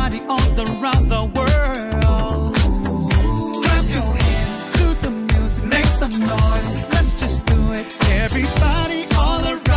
Everybody all around the world. Clap your hands to the music. Make some noise. Let's just do it. Everybody all around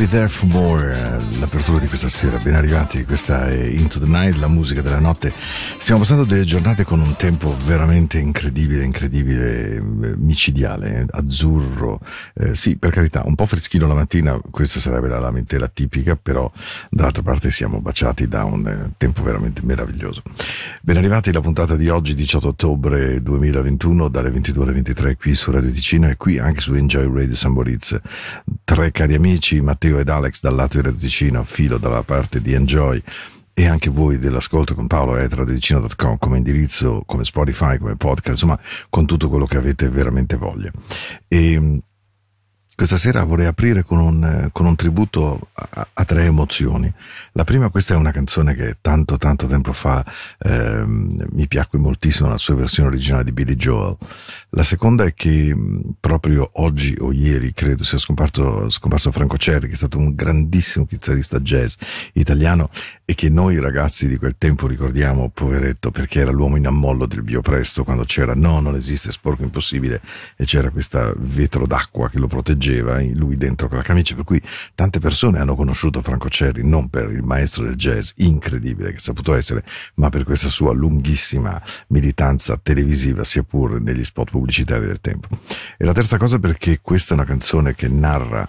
be there for more, eh, l'apertura di questa sera, ben arrivati, questa è Into the Night, la musica della notte. Stiamo passando delle giornate con un tempo veramente incredibile, incredibile, eh, micidiale, azzurro, eh, sì per carità, un po' freschino la mattina, questa sarebbe la lamentela tipica, però dall'altra parte siamo baciati da un eh, tempo veramente meraviglioso. Ben arrivati alla puntata di oggi, 18 ottobre 2021, dalle 22 alle 23 qui su Radio Ticino e qui anche su Enjoy Radio San Moritz. Tre cari amici, Matteo ed Alex dal lato di Radio Ticino, Filo dalla parte di Enjoy e anche voi dell'ascolto con Paolo at radioticino.com come indirizzo, come Spotify, come podcast, insomma con tutto quello che avete veramente voglia. E questa sera vorrei aprire con un, eh, con un tributo a, a tre emozioni. La prima, questa è una canzone che tanto tanto tempo fa ehm, mi piacque moltissimo la sua versione originale di Billy Joel. La seconda è che proprio oggi o ieri, credo, sia scomparso, scomparso Franco Cerri, che è stato un grandissimo chitarrista jazz italiano e che noi ragazzi di quel tempo ricordiamo, poveretto, perché era l'uomo in ammollo del biopresto quando c'era no, non esiste sporco impossibile e c'era questa vetro d'acqua che lo proteggeva, lui dentro con la camicia, per cui tante persone hanno conosciuto Franco Cerri non per il maestro del jazz incredibile che è saputo essere, ma per questa sua lunghissima militanza televisiva, sia pur negli spot pubblicitari del tempo. E la terza cosa perché questa è una canzone che narra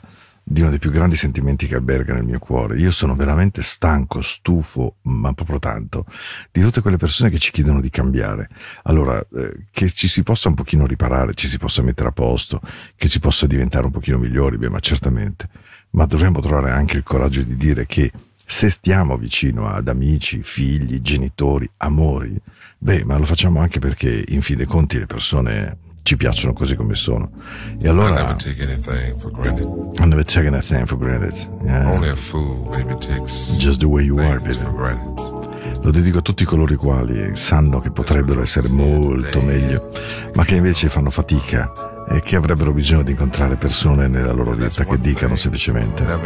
di uno dei più grandi sentimenti che alberga nel mio cuore. Io sono veramente stanco, stufo, ma proprio tanto, di tutte quelle persone che ci chiedono di cambiare. Allora, eh, che ci si possa un pochino riparare, ci si possa mettere a posto, che ci possa diventare un pochino migliori, beh, ma certamente. Ma dovremmo trovare anche il coraggio di dire che se stiamo vicino ad amici, figli, genitori, amori, beh, ma lo facciamo anche perché in fin dei conti le persone ci piacciono così come sono. E allora. I never take anything for granted. I never take anything for granted. Yeah. Only a fool maybe takes just the way you are, baby. For granted. Lo dedico a tutti coloro i quali sanno che potrebbero essere molto meglio, ma che invece fanno fatica e che avrebbero bisogno di incontrare persone nella loro vita che dicano semplicemente a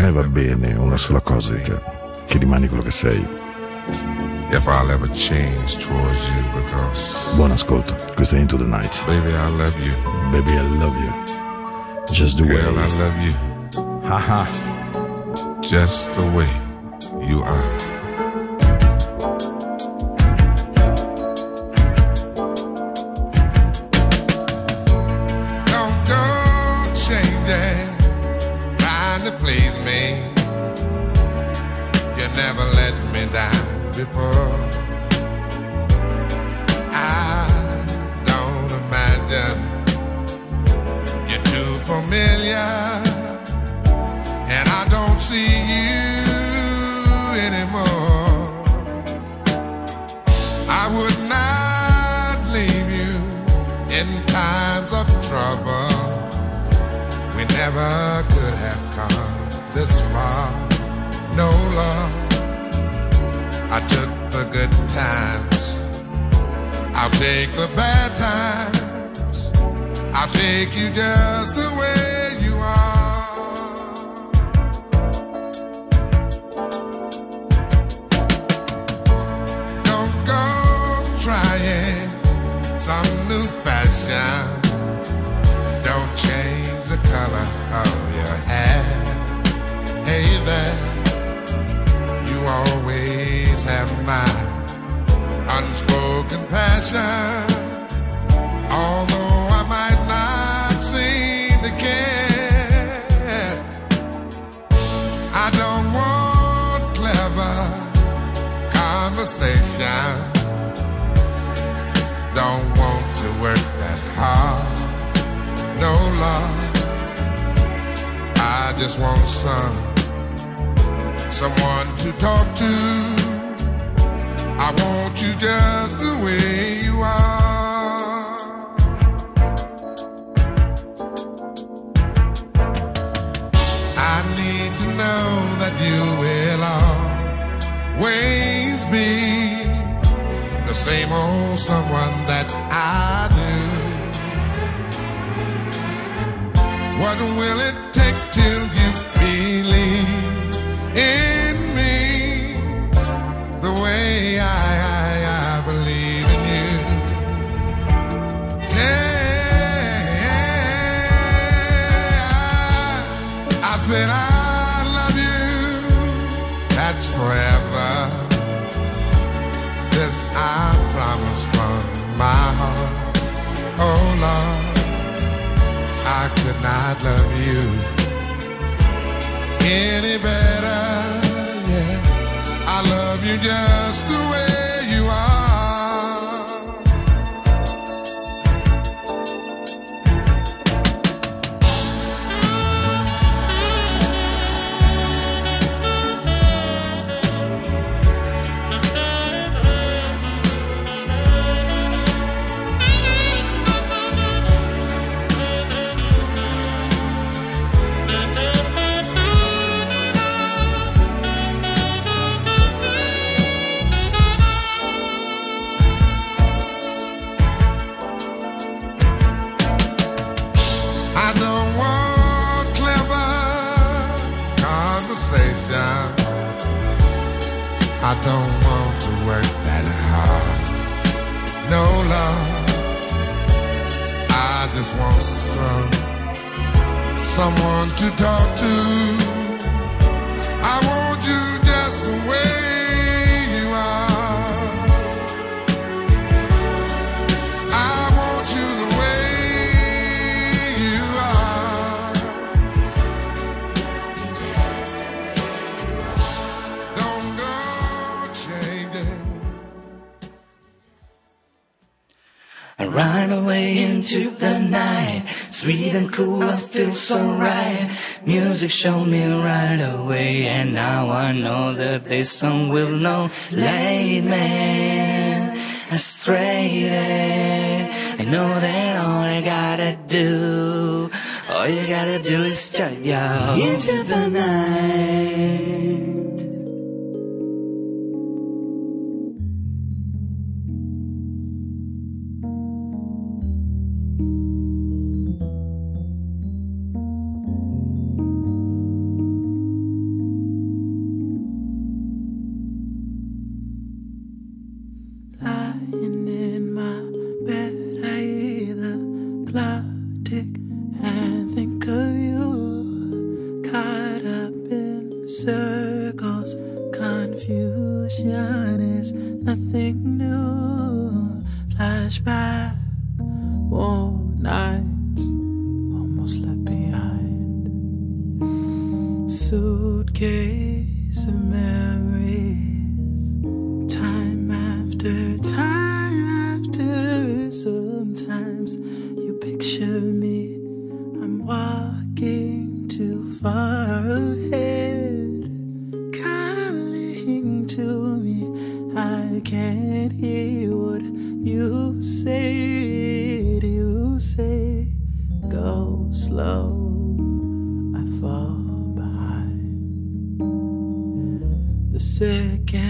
me va bene una sola cosa di te, che rimani quello che sei. If I'll ever change towards you because Buon ascolto, questa è Into the Night. Baby, I love you. Baby, I love you. Just the Girl, way. I love you. Haha. Just the way you are. Sweet and cool, I feel so right. Music showed me right away, and now I know that this song will know. Late man, astray. I know that all I gotta do, all you gotta do is turn your into the night. You said, you say, go slow. I fall behind. The second.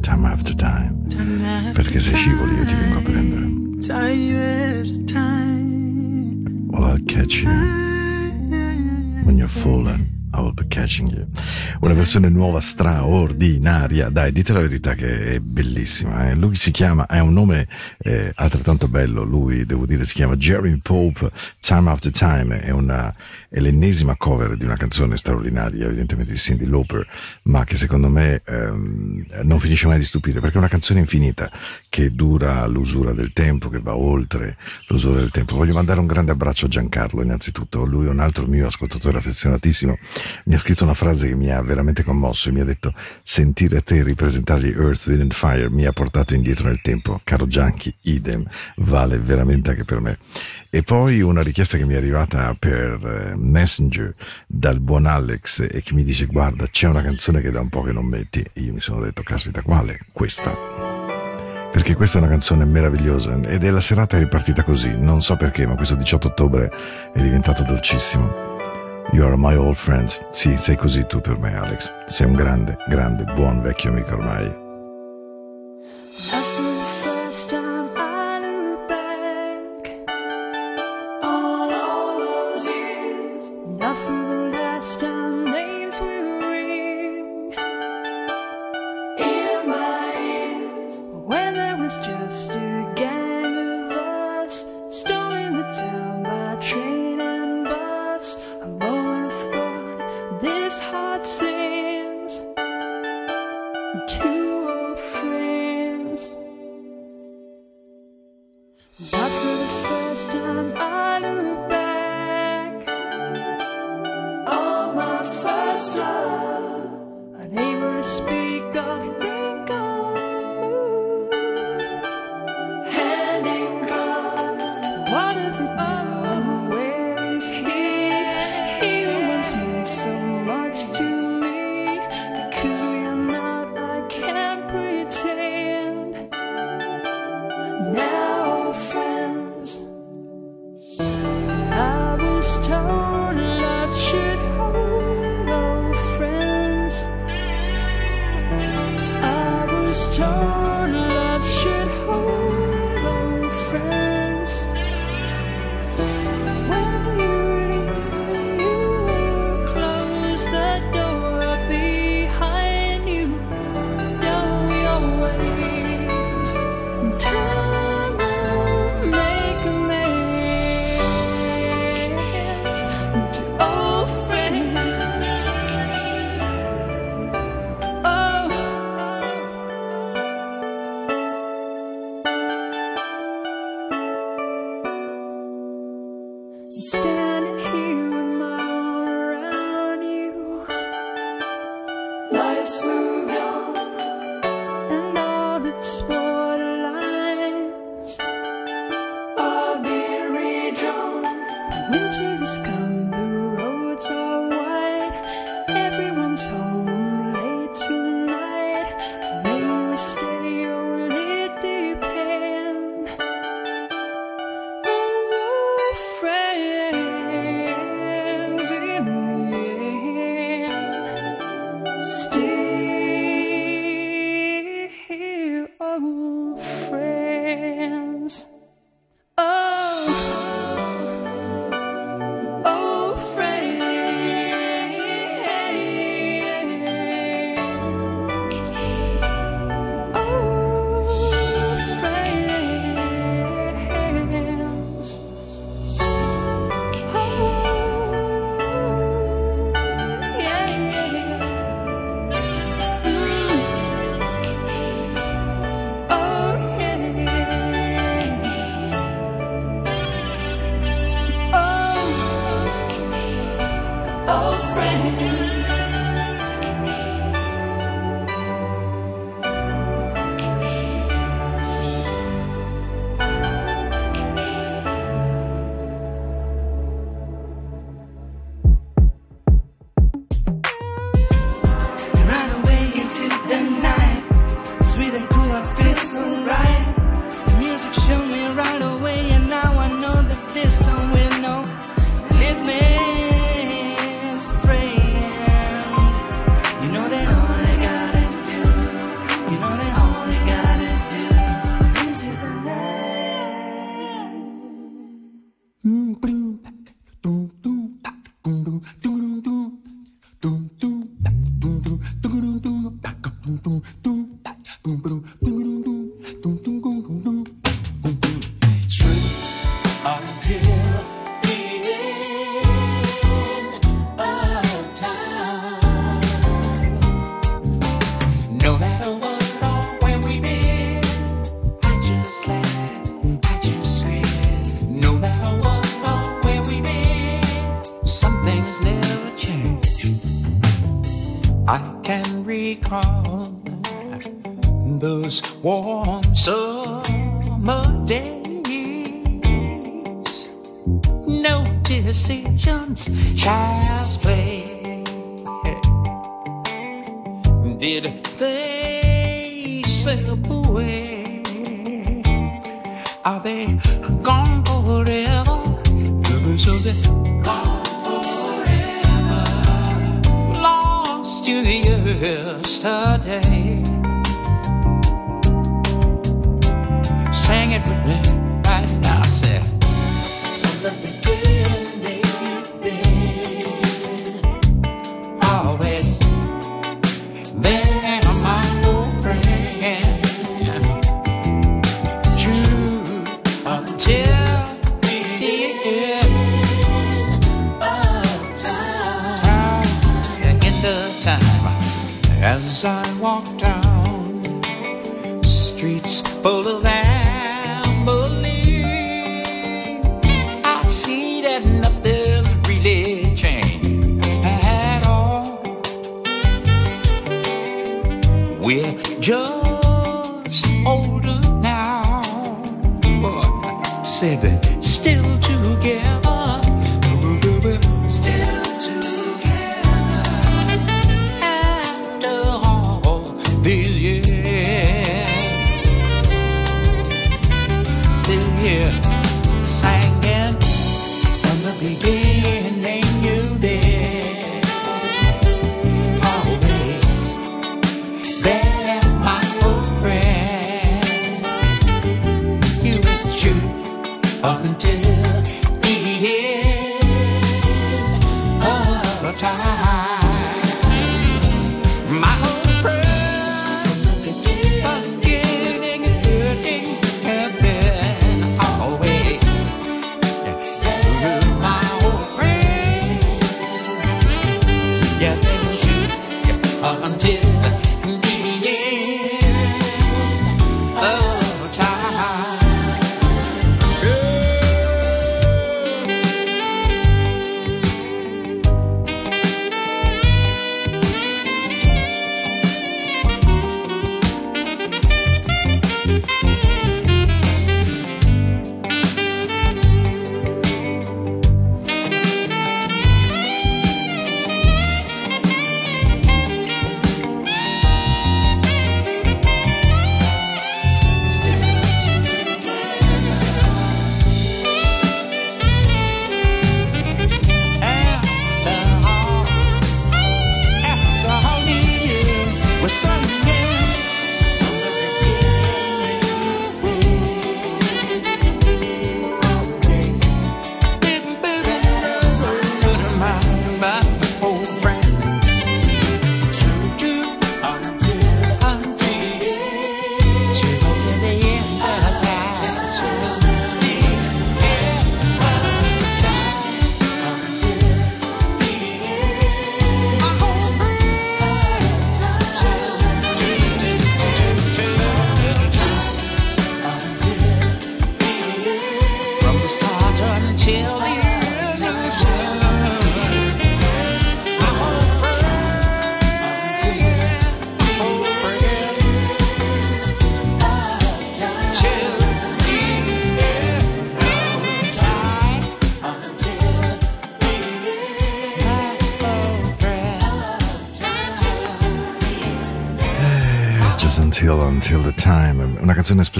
Time after time. Perché se scivoli io ti vengo a prendere. Well, I'll catch you when you're falling. Canzone nuova straordinaria. Dai, dite la verità che è bellissima. Eh? Lui si chiama, ha un nome eh, altrettanto bello. Lui, devo dire, si chiama Jeremy Pope. Time After Time è, una, è l'ennesima cover di una canzone straordinaria, evidentemente di Cindy Lauper, ma che secondo me ehm, non finisce mai di stupire perché è una canzone infinita che dura l'usura del tempo, che va oltre l'usura del tempo. Voglio mandare un grande abbraccio a Giancarlo, innanzitutto. Lui è un altro mio ascoltatore affezionatissimo. Mi ha scritto una frase che mi ha veramente commosso e mi ha detto: Sentire te ripresentare gli Earth, Wind and Fire mi ha portato indietro nel tempo. Caro Gianchi, idem, vale veramente anche per me. E poi una richiesta che mi è arrivata per eh, Messenger dal buon Alex e che mi dice guarda c'è una canzone che da un po' che non metti e io mi sono detto caspita quale? Questa. perché questa è una canzone meravigliosa ed è la serata ripartita così, non so perché, ma questo 18 ottobre è diventato dolcissimo. You are my old friend. Sì, sei così tu per me, Alex. Sei un grande, grande, buon vecchio amico ormai. listen.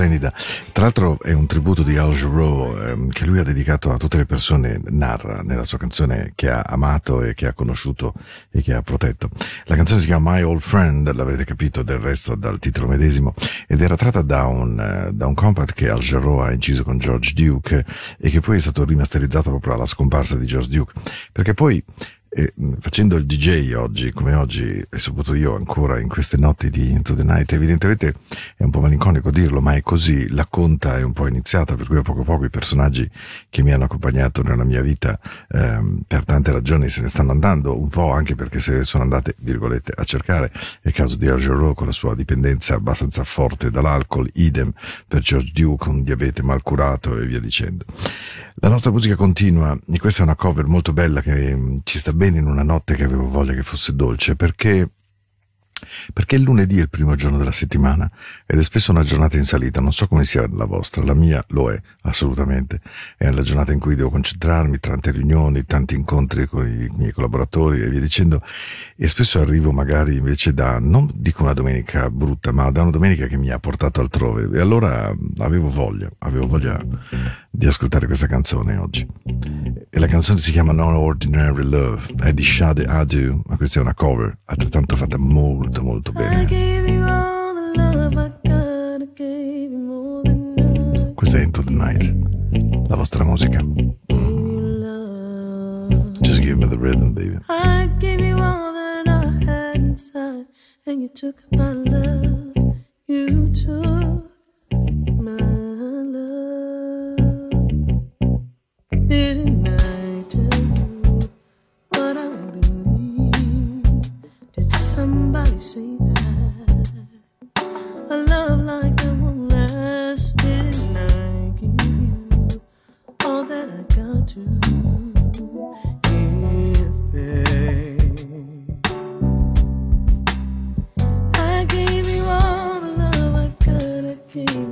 Splendida. Tra l'altro è un tributo di Al Jarreau ehm, che lui ha dedicato a tutte le persone, narra nella sua canzone che ha amato e che ha conosciuto e che ha protetto. La canzone si chiama My Old Friend, l'avrete capito del resto dal titolo medesimo, ed era tratta da un, eh, da un compact che Al Jarreau ha inciso con George Duke e che poi è stato rimasterizzato proprio alla scomparsa di George Duke, perché poi e facendo il DJ oggi, come oggi, e soprattutto io ancora in queste notti di Into the Night, evidentemente è un po' malinconico dirlo, ma è così, la conta è un po' iniziata, per cui a poco a poco i personaggi che mi hanno accompagnato nella mia vita ehm, per tante ragioni se ne stanno andando, un po' anche perché se sono andate, virgolette, a cercare. Il caso di Argero con la sua dipendenza abbastanza forte dall'alcol, idem per George Duke con diabete mal curato e via dicendo. La nostra musica continua e questa è una cover molto bella che mm, ci sta bene in una notte che avevo voglia che fosse dolce perché perché il lunedì è il primo giorno della settimana ed è spesso una giornata in salita, non so come sia la vostra, la mia lo è assolutamente, è la giornata in cui devo concentrarmi, tante riunioni, tanti incontri con i miei collaboratori e via dicendo. E spesso arrivo magari invece da, non dico una domenica brutta, ma da una domenica che mi ha portato altrove. E allora avevo voglia, avevo voglia di ascoltare questa canzone oggi. E la canzone si chiama Non Ordinary Love, è di Shade Adu, ma questa è una cover, altrettanto fatta molto molto bene. Questa è Into the Night, la vostra musica. Just give me the rhythm, baby. I gave you all that I had inside, and you took my love. You took my love. Didn't say that a love like that won't last? Didn't I give you all that I got to give, babe? I gave you all the love I got, It's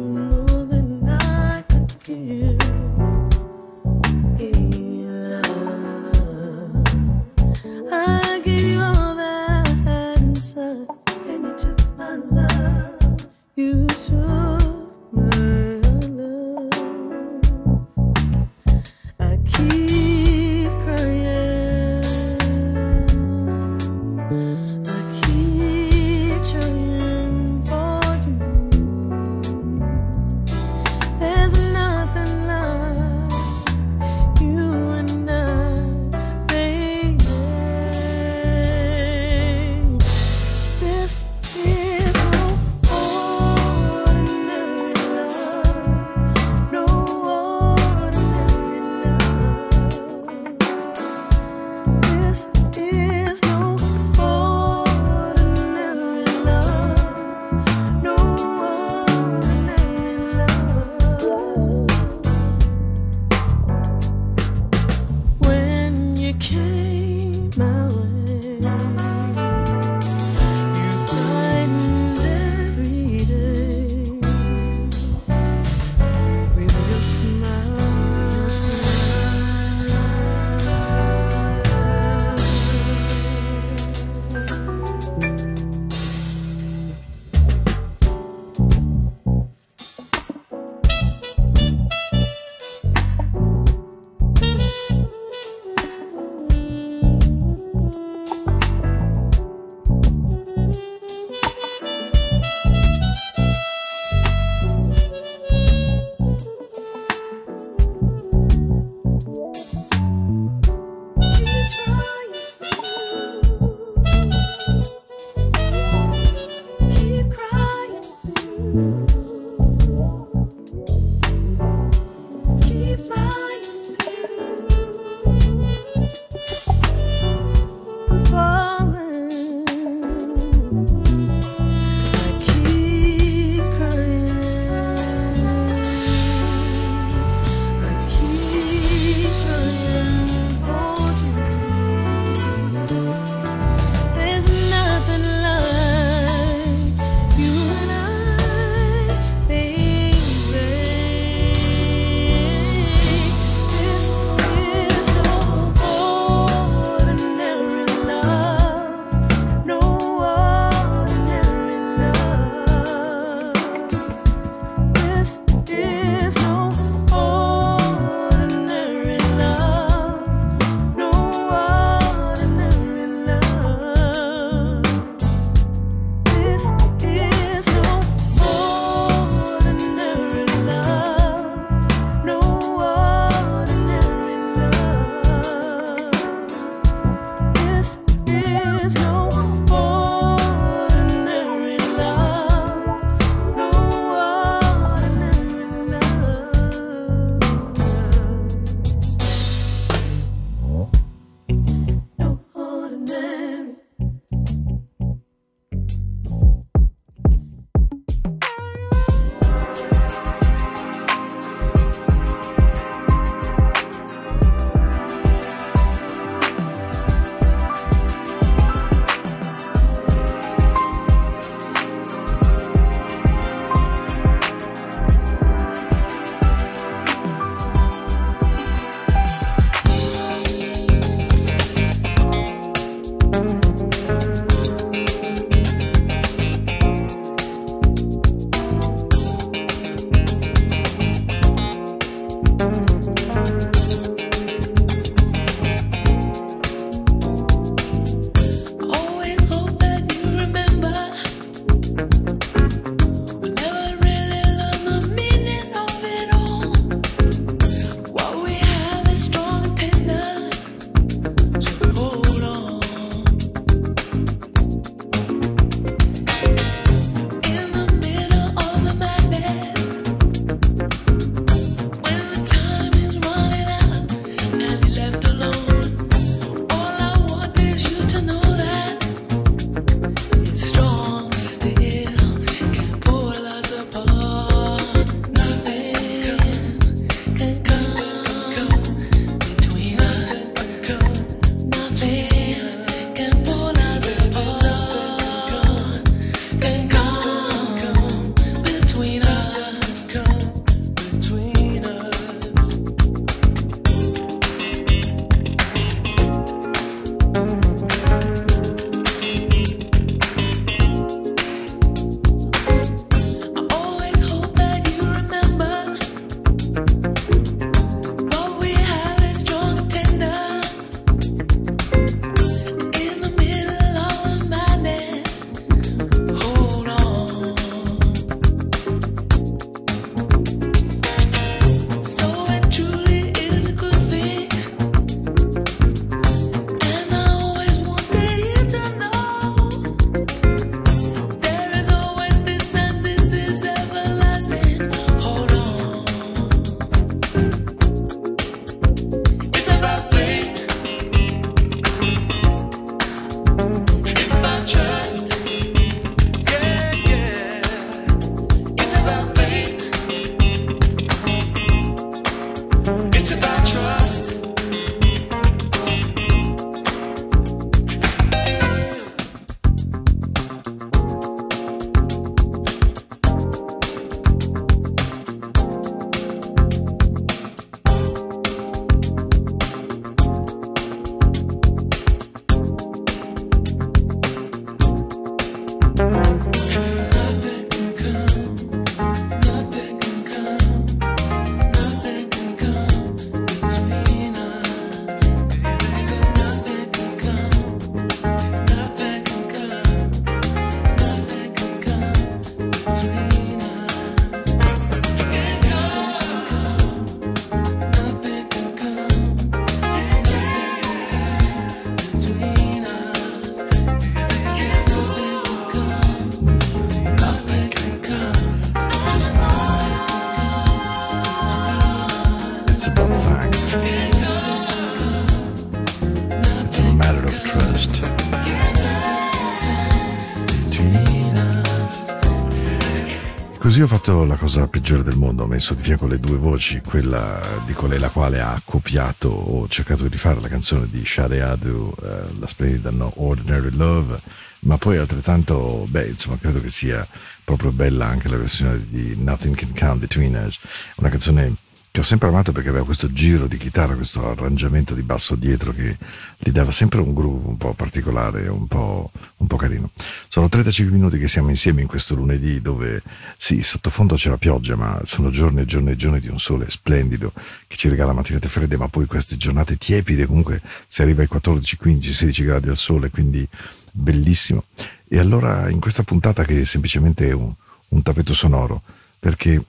ho fatto la cosa peggiore del mondo, ho messo di fianco le due voci, quella di colei la quale ha copiato o cercato di rifare la canzone di Shade Adu, eh, la splendida No Ordinary Love, ma poi altrettanto, beh, insomma, credo che sia proprio bella anche la versione di Nothing Can Come Between Us, una canzone che ho sempre amato perché aveva questo giro di chitarra, questo arrangiamento di basso dietro che gli dava sempre un groove un po' particolare, un po', un po' carino. Sono 35 minuti che siamo insieme in questo lunedì dove sì, sottofondo c'è la pioggia, ma sono giorni e giorni e giorni di un sole splendido che ci regala mattinate fredde, ma poi queste giornate tiepide, comunque si arriva ai 14, 15, 16 gradi al sole, quindi bellissimo. E allora in questa puntata che è semplicemente un, un tappeto sonoro, perché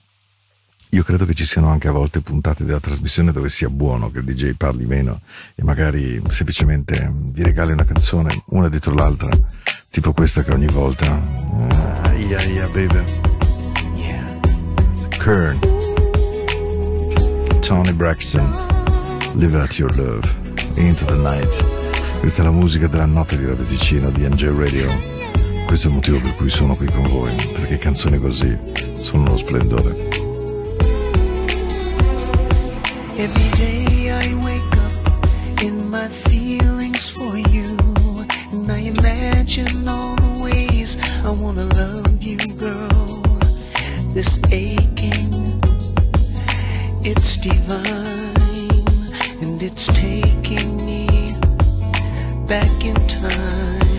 io credo che ci siano anche a volte puntate della trasmissione dove sia buono che il DJ parli meno e magari semplicemente vi regali una canzone una dietro l'altra, tipo questa che ogni volta. Ah, yeah, yeah, baby. Kern. Tony Braxton. Live out your love. Into the night. Questa è la musica della notte di Radio Ticino di NJ Radio. Questo è il motivo per cui sono qui con voi, perché canzoni così sono uno splendore. Every day all the ways I wanna love you, girl. This aching, it's divine. And it's taking me back in time.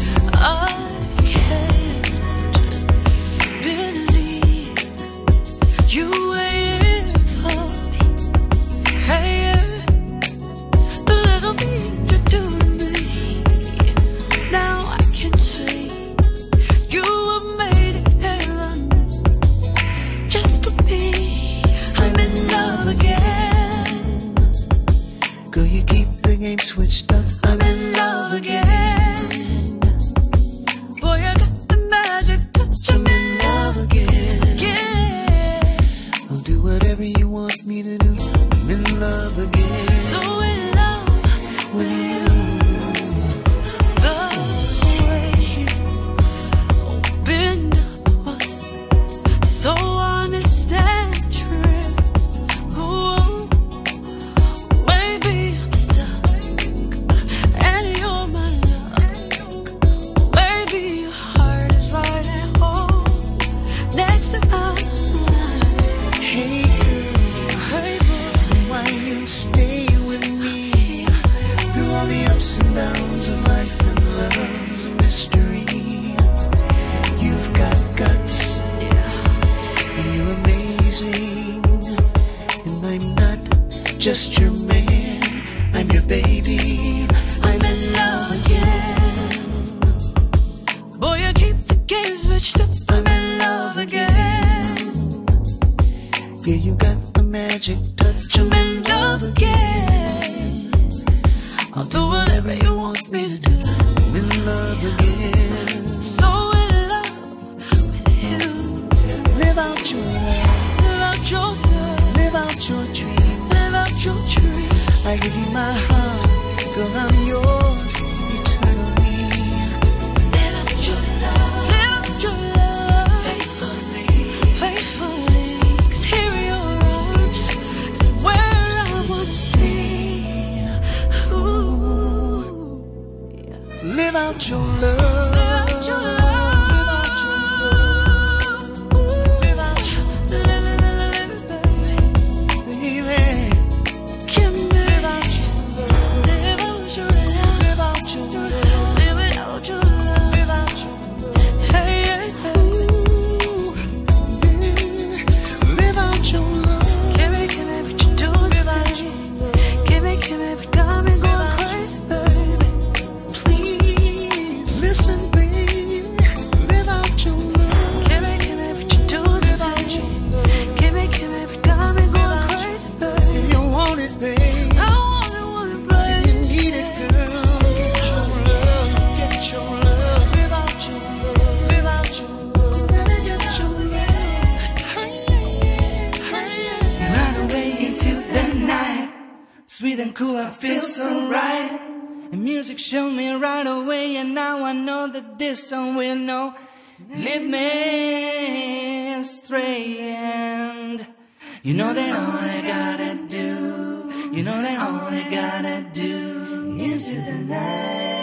You know that all I gotta do, you know that all I gotta do into the night.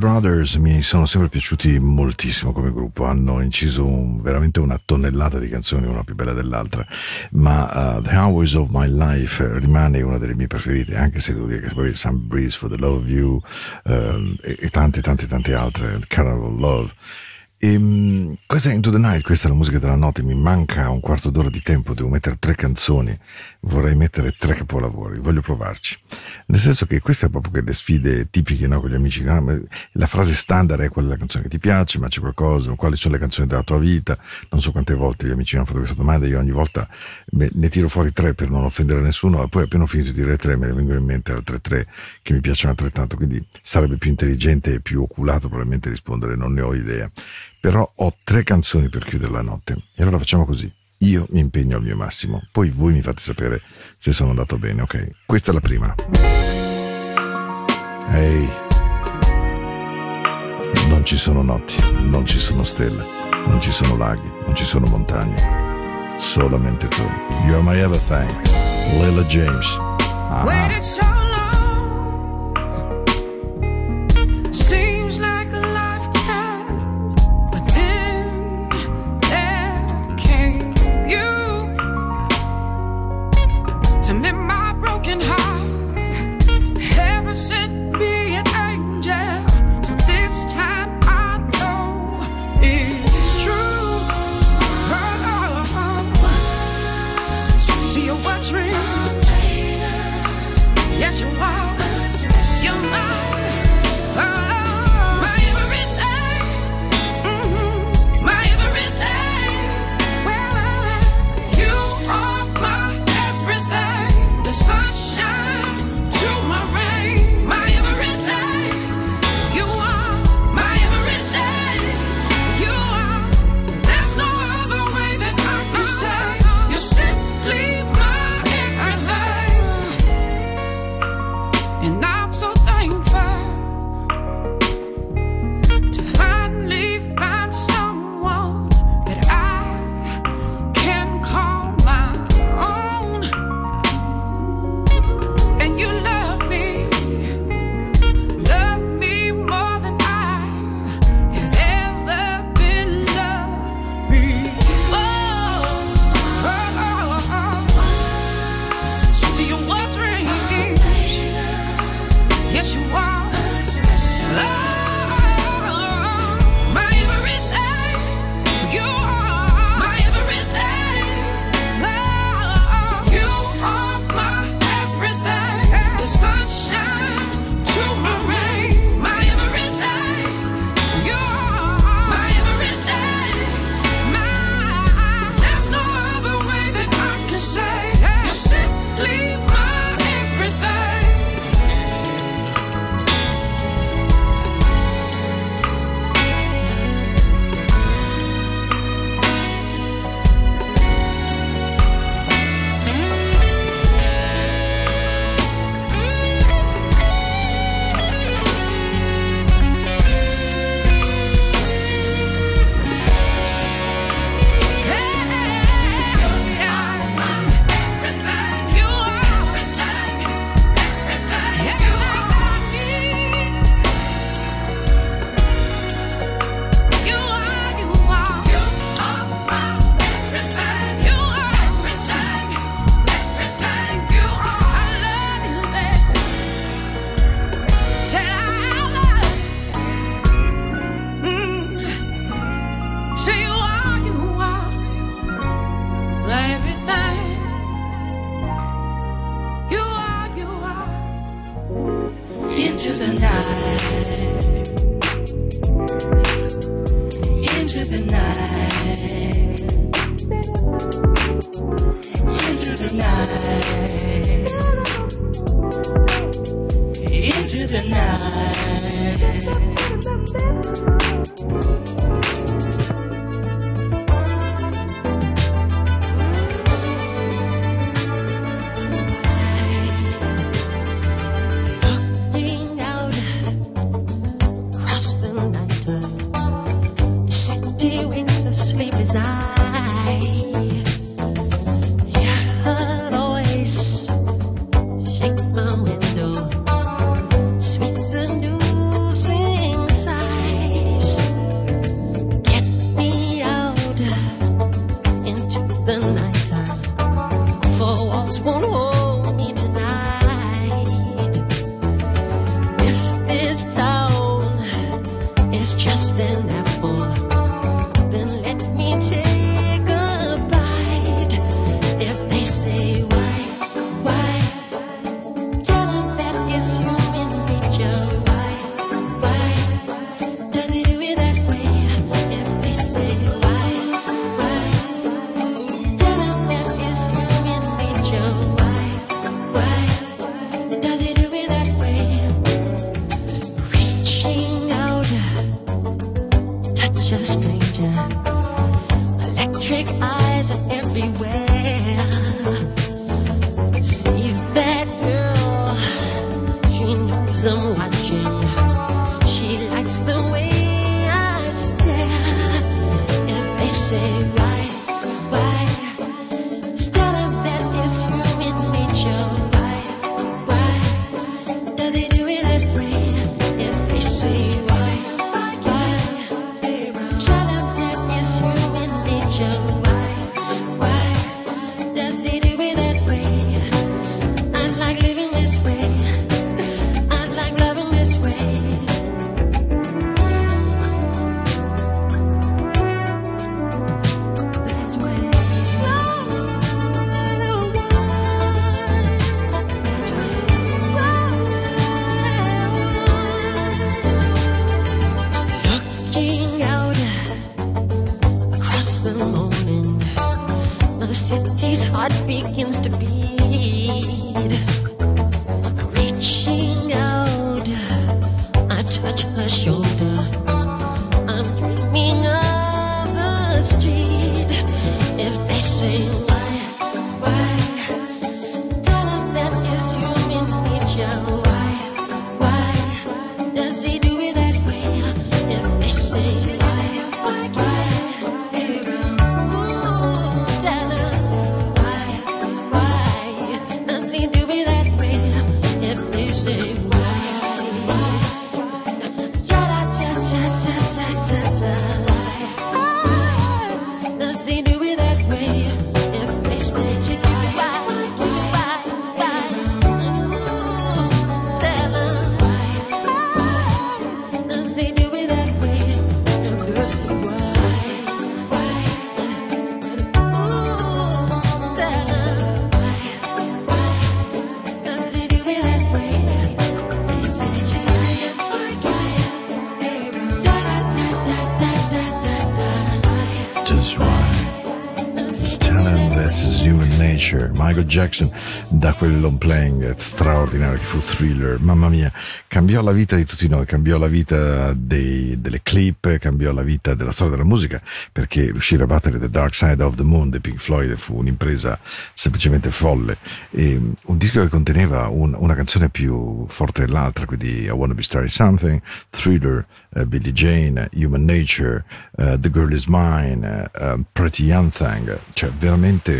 Brothers mi sono sempre piaciuti moltissimo come gruppo, hanno inciso un- veramente una tonnellata di canzoni, una più bella dell'altra, ma uh, The Hours of My Life rimane una delle mie preferite, anche se devo dire che poi Some Breeze for the Love of You ehm, e, e tante tante tante altre, Carnival Love. Ehm, questa è Into the Night, questa è la musica della notte, mi manca un quarto d'ora di tempo, devo mettere tre canzoni, vorrei mettere tre capolavori, voglio provarci. Nel senso che queste sono proprio quelle sfide tipiche no, con gli amici? Ma la frase standard è quella della canzone che ti piace, ma c'è qualcosa, quali sono le canzoni della tua vita, non so quante volte gli amici mi hanno fatto questa domanda, io ogni volta ne tiro fuori tre per non offendere nessuno, e poi appena ho finito di dire tre me ne vengono in mente altre tre che mi piacciono altrettanto, quindi sarebbe più intelligente e più oculato probabilmente rispondere, non ne ho idea però ho tre canzoni per chiudere la notte. E allora facciamo così. Io mi impegno al mio massimo, poi voi mi fate sapere se sono andato bene, ok? Questa è la prima. Ehi, non ci sono notti, non ci sono stelle, non ci sono laghi, non ci sono montagne. Solamente tu. You're my everything. Lila James. Ah. Night. Into the night. Tell him that's his human nature. Michael Jackson da quel long playing straordinario che fu thriller, mamma mia, cambiò la vita di tutti noi, cambiò la vita dei- delle clip, cambiò la vita della storia della musica, perché riuscire a battere The Dark Side of the Moon dei Pink Floyd fu un'impresa semplicemente folle. E un disco che conteneva un- una canzone più forte dell'altra, quindi I Wanna Be Starting Something, Thriller, eh, Billie Jane, Human Nature, eh, The Girl Is Mine, um, Pretty Young Thing, cioè veramente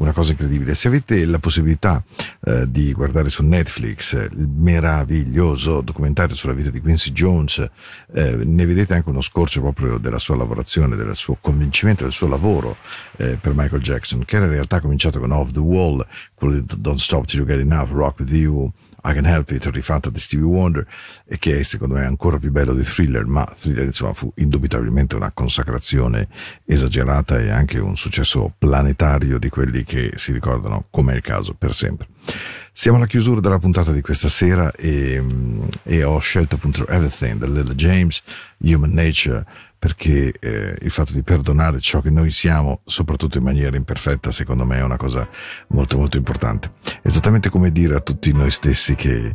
una cosa incredibile. Se avete la possibilità eh, di guardare su Netflix il meraviglioso documentario sulla vita di Quincy Jones, eh, ne vedete anche uno scorcio proprio della sua lavorazione, del suo convincimento, del suo lavoro eh, per Michael Jackson, che era in realtà cominciato con Off the Wall, quello di Don't Stop Till You Get Enough, Rock With You, I Can Help It, rifatta di Stevie Wonder, e che è secondo me ancora più bello di Thriller, ma Thriller insomma fu indubitabilmente una consacrazione esagerata e anche un successo planetario di quelli che si ricordano, come è il caso, per sempre. Siamo alla chiusura della puntata di questa sera e, e ho scelto appunto Everything, da Little James, Human Nature, perché eh, il fatto di perdonare ciò che noi siamo, soprattutto in maniera imperfetta, secondo me è una cosa molto molto importante. Esattamente come dire a tutti noi stessi che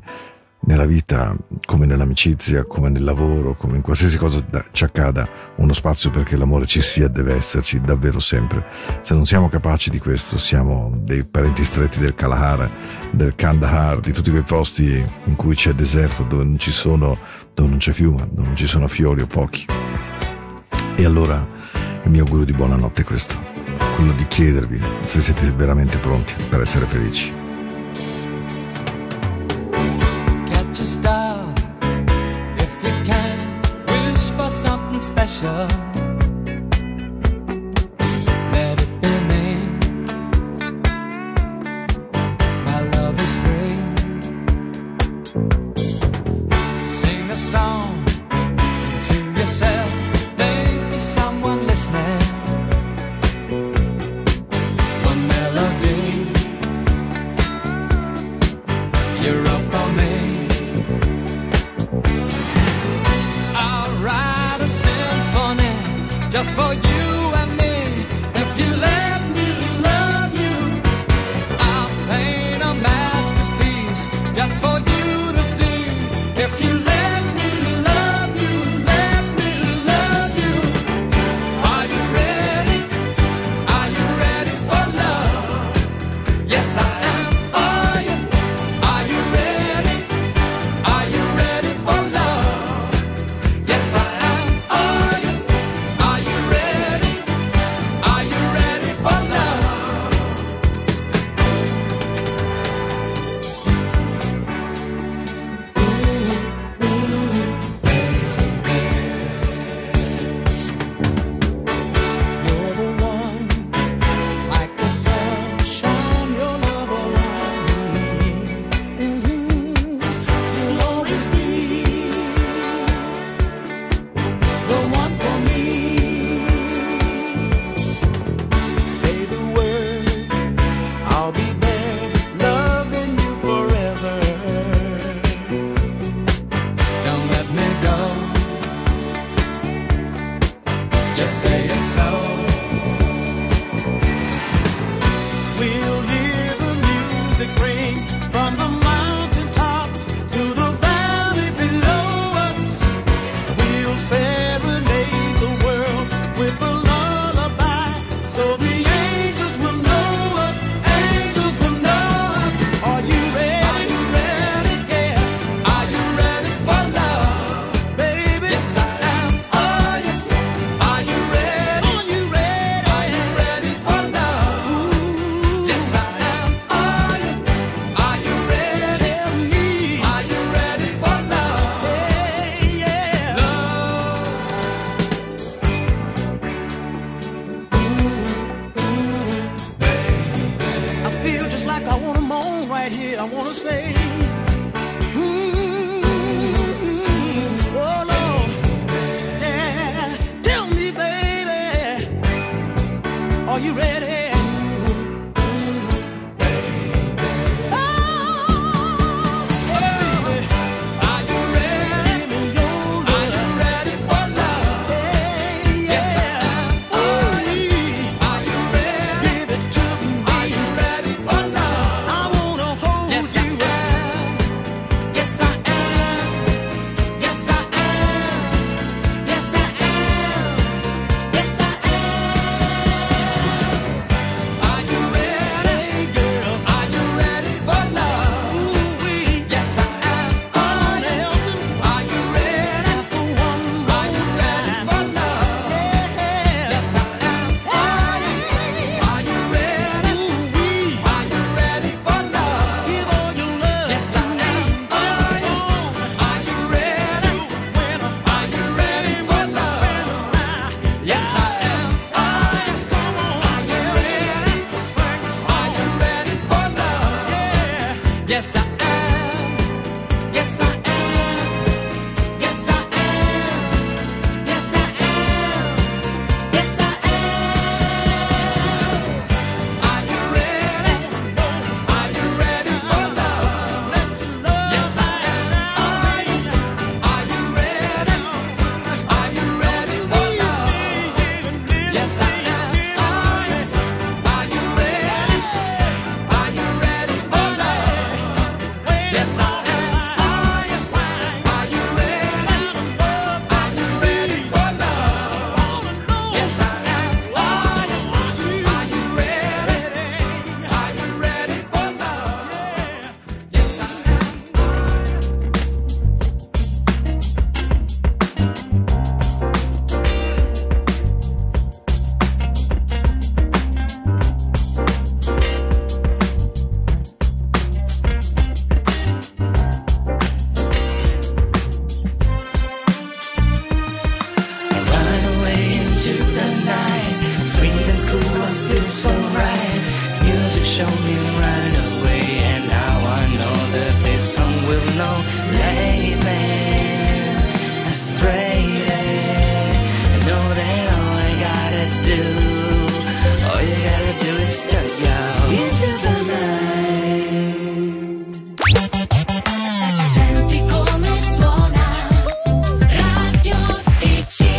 nella vita, come nell'amicizia, come nel lavoro, come in qualsiasi cosa ci accada, uno spazio perché l'amore ci sia deve esserci davvero sempre. Se non siamo capaci di questo, siamo dei parenti stretti del Kalahar, del Kandahar, di tutti quei posti in cui c'è deserto, dove non ci sono, dove non c'è fiume, dove non ci sono fiori o pochi. E allora il mio augurio di buonanotte è questo, quello di chiedervi se siete veramente pronti per essere felici. 想